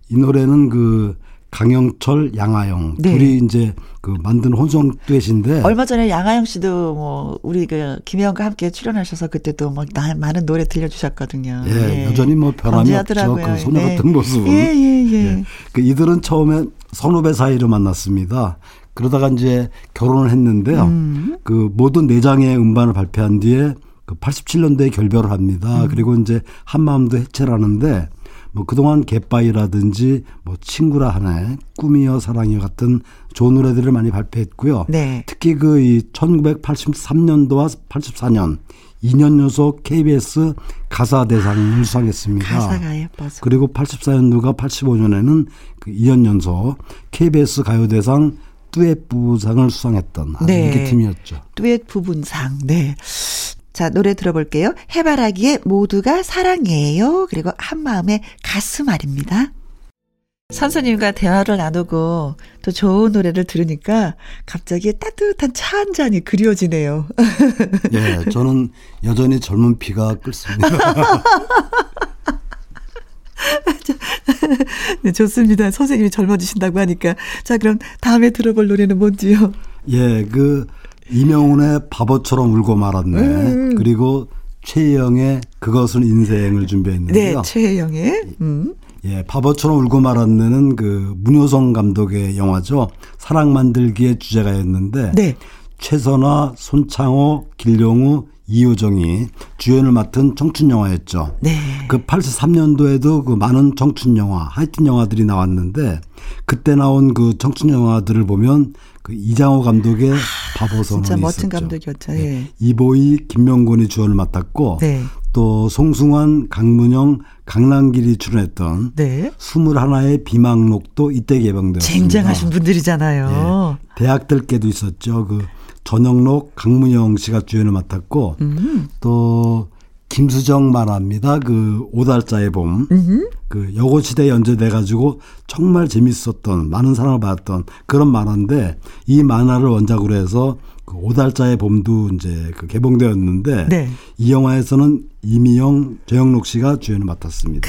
이 노래는 그 강영철, 양아영 네. 둘이 이제 그 만든 혼성 듀엣인데 얼마 전에 양아영 씨도 뭐 우리 그 김혜영과 함께 출연하셔서 그때도 뭐 나- 많은 노래 들려주셨거든요. 예, 여전히 뭐 변함이 없죠. 그 소녀 네. 같은 모습은. 예, 예, 예. 예. 그 이들은 처음에 선후배 사이로 만났습니다. 그러다가 이제 결혼을 했는데요. 음. 그 모든 네 장의 음반을 발표한 뒤에 그 87년도에 결별을 합니다. 음. 그리고 이제 한마음도 해체를 하는데 뭐 그동안 갯바위라든지 뭐 친구라 하네, 꿈이여 사랑이여 같은 좋은 노래들을 많이 발표했고요. 네. 특히 그 이 1983년도와 84년 2년 연속 KBS 가사 대상을 수상했습니다. 가사가 예뻐서. 그리고 84년도가 85년에는 그 2년 연속 KBS 가요 대상 듀엣 부상을 수상했던 아주 네. 인기 팀이었죠. 듀엣 부분상. 네. 자, 노래 들어볼게요. 해바라기의 모두가 사랑이에요. 그리고 한마음의 가슴알입니다. 선생님과 대화를 나누고 또 좋은 노래를 들으니까 갑자기 따뜻한 차 한 잔이 그리워지네요. 예, 저는 여전히 젊은 피가 끓습니다. 네, 좋습니다. 선생님이 젊어지신다고 하니까. 자, 그럼 다음에 들어볼 노래는 뭔지요? 예, 그 이명훈의 바보처럼 울고 말았네. 음. 그리고 최영의 그것은 인생을 네, 준비했는데요. 최혜영의. 음. 예, 바보처럼 울고 말았네는 그 문효성 감독의 영화죠. 사랑 만들기의 주제가였는데 네. 최선화, 손창호, 길용우, 이효정이 주연을 맡은 청춘 영화였죠. 네. 그 83년도에도 그 많은 청춘 영화, 하이틴 영화들이 나왔는데 그때 나온 그 청춘 영화들을 보면 그 이장호 감독의 바보 선언이 진짜 멋진 있었죠. 감독이었죠. 네. 예. 이보희, 김명곤이 주연을 맡았고 네. 또 송승환, 강문영, 강남길이 출연했던 네. 21의 비망록도 이때 개봉되었습니다. 쟁쟁하신 분들이잖아요. 예. 대학들께도 있었죠. 그 전영록, 강문영 씨가 주연을 맡았고 음. 또 김수정 만화입니다. 그 오달자의 봄. 음. 그 여고시대에 연재돼 가지고 정말 재밌었던 많은 사랑을 받았던 그런 만화인데 이 만화를 원작으로 해서 그 오달자의 봄도 이제 그 개봉되었는데 네. 이 영화에서는 이미영, 조영록 씨가 주연을 맡았습니다.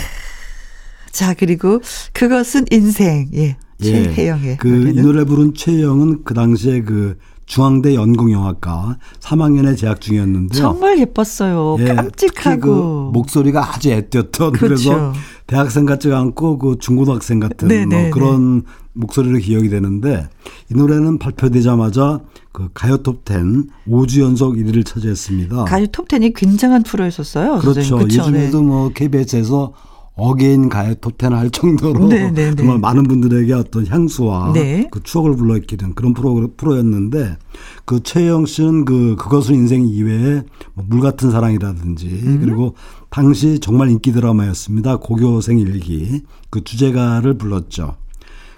자, 그리고 그것은 인생. 예. 최혜영의 그 이. 노래 부른 최혜영은 그 당시에 그 중앙대 연극영화과 3학년에 재학 중이었는데요. 정말 예뻤어요. 예, 특히 그 깜찍하고. 목소리가 아주 애띄었던 그래서 그렇죠. 대학생 같지가 않고 그 중고등학생 같은 네, 뭐 네, 그런 목소리로 기억이 되는데 이 노래는 발표되자마자 그 가요 톱10 5주 연속 1위를 차지했습니다. 가요 톱텐이 굉장한 프로였었어요. 그렇죠. 선생님. 그쵸? 요즘에도 네. 뭐 KBS에서 again 가요 톱10 할 정도로 네, 네, 네. 정말 많은 분들에게 어떤 향수와 네. 그 추억을 불러일으키는 그런 프로, 프로였는데 그 최혜영 씨는 그 그것은 인생 이외에 뭐 물 같은 사랑이라든지 음. 그리고 당시 정말 인기 드라마였습니다. 고교생 일기 그 주제가를 불렀죠.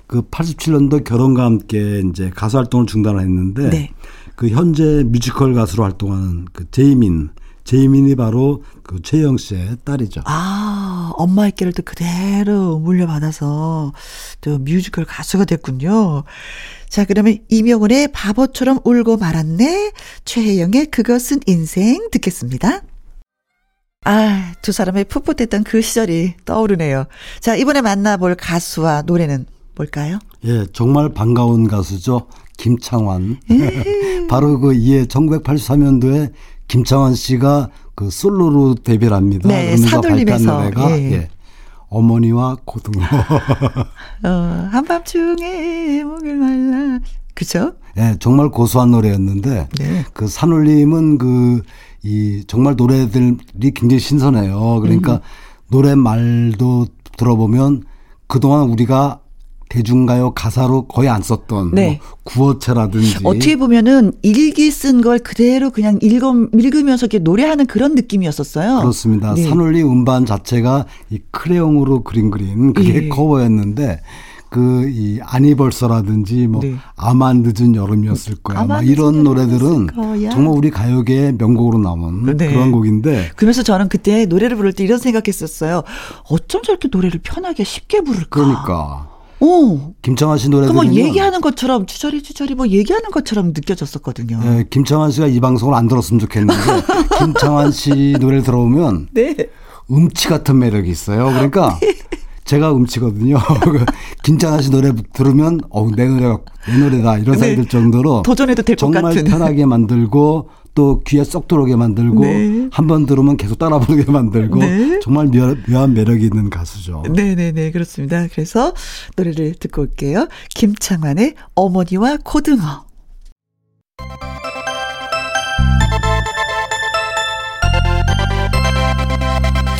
그 87년도 결혼과 함께 이제 가수 활동을 중단을 했는데 네. 그 현재 뮤지컬 가수로 활동하는 그 제이민 제이민이 바로 그 최혜영 씨의 딸이죠. 아, 엄마의 길을 또 그대로 물려받아서 또 뮤지컬 가수가 됐군요. 자, 그러면 이명훈의 바보처럼 울고 말았네. 최혜영의 그것은 인생 듣겠습니다. 아, 두 사람의 풋풋했던 그 시절이 떠오르네요. 자, 이번에 만나볼 가수와 노래는 뭘까요? 예, 정말 반가운 가수죠. 김창완. 바로 그 이해 1983년도에 김창완 씨가 그 솔로로 데뷔를 합니다. 네, 노래가 예. 예. 어머니와 고등어. 어, 한밤중에 목을 말라. 그죠? 예, 정말 고소한 노래였는데 네. 그 산울림은 그 이 정말 노래들이 굉장히 신선해요. 그러니까 음. 노래 말도 들어보면 그동안 우리가 대중가요 가사로 거의 안 썼던 네. 뭐 구어체라든지 어떻게 보면은 일기 쓴 걸 그대로 그냥 읽어, 읽으면서 이렇게 노래하는 그런 느낌이었었어요. 그렇습니다. 네. 산울림 음반 자체가 이 크레용으로 그린 그림 그게 예. 커버였는데 그이 아니벌서라든지 뭐 네. 아만 늦은 여름이었을 거야. 아마 막 이런 노래들은 거야. 정말 우리 가요계의 명곡으로 남은 네. 그런 곡인데 그러면서 저는 그때 노래를 부를 때 이런 생각했었어요. 어쩜 저렇게 노래를 편하게 쉽게 부를까? 그러니까 오. 김창완 씨 노래 그뭐 들으면 얘기하는 것처럼 주저리 주저리 뭐 얘기하는 것처럼 느껴졌었거든요. 예, 김창완 씨가 이 방송을 안 들었으면 좋겠는데 김창완 씨 노래를 들어보면 네. 음치 같은 매력이 있어요. 그러니까 제가 음치거든요. 그 김창완 씨 노래 들으면 어우 내 노래가 내 노래다 이런 생각이 들 정도로 네. 도전해도 될것 정말 같은. 편하게 만들고 또 귀에 쏙 들어오게 만들고 네. 한번 들으면 계속 따라 부르게 만들고 네. 정말 묘, 묘한 매력이 있는 가수죠. 네네네 그렇습니다. 그래서 노래를 듣고 올게요. 김창완의 어머니와 고등어.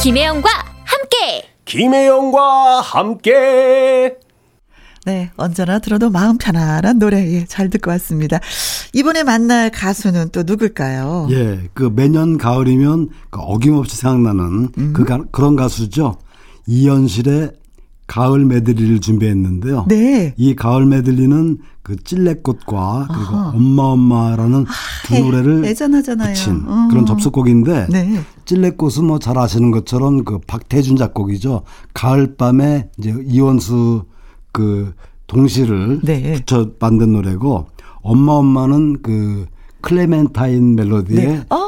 김혜영과 함께 김혜영과 함께 네, 언제나 들어도 마음 편안한 노래 예, 잘 듣고 왔습니다. 이번에 만날 가수는 또 누굴까요? 예, 그 매년 가을이면 그 어김없이 생각나는 음. 그 가, 그런 가수죠. 이현실의 가을 메들리를 준비했는데요. 네. 이 가을 메들리는 그 찔레꽃과 그리고 엄마 엄마라는 두 애- 노래를 애잔하잖아요. 붙인 음. 그런 접속곡인데 네. 찔레꽃은 뭐 잘 아시는 것처럼 그 박태준 작곡이죠. 가을밤에 이제 이원수 그 동시를 네. 붙여 만든 노래고 엄마 엄마는 그 클레멘타인 멜로디의 네. 엄마,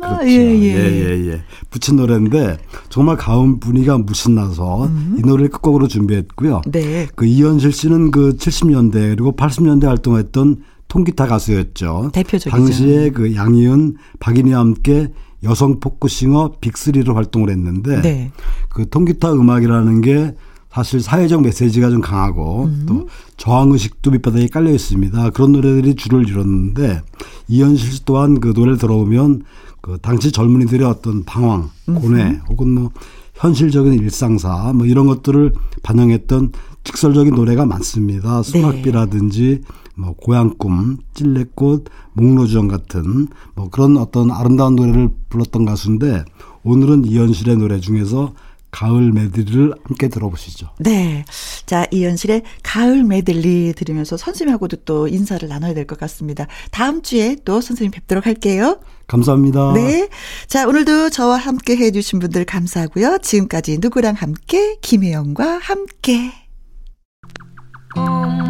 엄마. 그렇죠. 예, 예. 예, 예. 붙인 노래인데 정말 가을 분위기가 무신 나서 이 노래를 끝곡으로 준비했고요. 음. 네. 그 이현실 씨는 그 70년대 그리고 80년대 활동했던 통기타 가수였죠. 대표적이죠. 당시에 그 양희은, 박인희와 함께 여성 포크싱어 빅3로 활동을 했는데 네. 그 통기타 음악이라는 게 사실 사회적 메시지가 좀 강하고 음. 또 저항 의식도 밑바닥에 깔려 있습니다. 그런 노래들이 줄을 이뤘는데 이현실 씨 또한 그 노래를 들어보면 그 당시 젊은이들의 어떤 방황, 고뇌 혹은 뭐 현실적인 일상사 뭐 이런 것들을 반영했던 직설적인 노래가 많습니다. 소각비라든지 뭐 고향꿈, 찔레꽃, 목로주정 같은 뭐 그런 어떤 아름다운 노래를 불렀던 가수인데 오늘은 이현실의 노래 중에서 가을 메들리를 함께 들어보시죠. 네. 자, 이현실의 가을 메들리 들으면서 선생님하고도 또 인사를 나눠야 될 것 같습니다. 다음 주에 또 선생님 뵙도록 할게요. 감사합니다. 네. 자, 오늘도 저와 함께 해주신 분들 감사하고요. 지금까지 누구랑 함께, 김혜영과 함께. 음.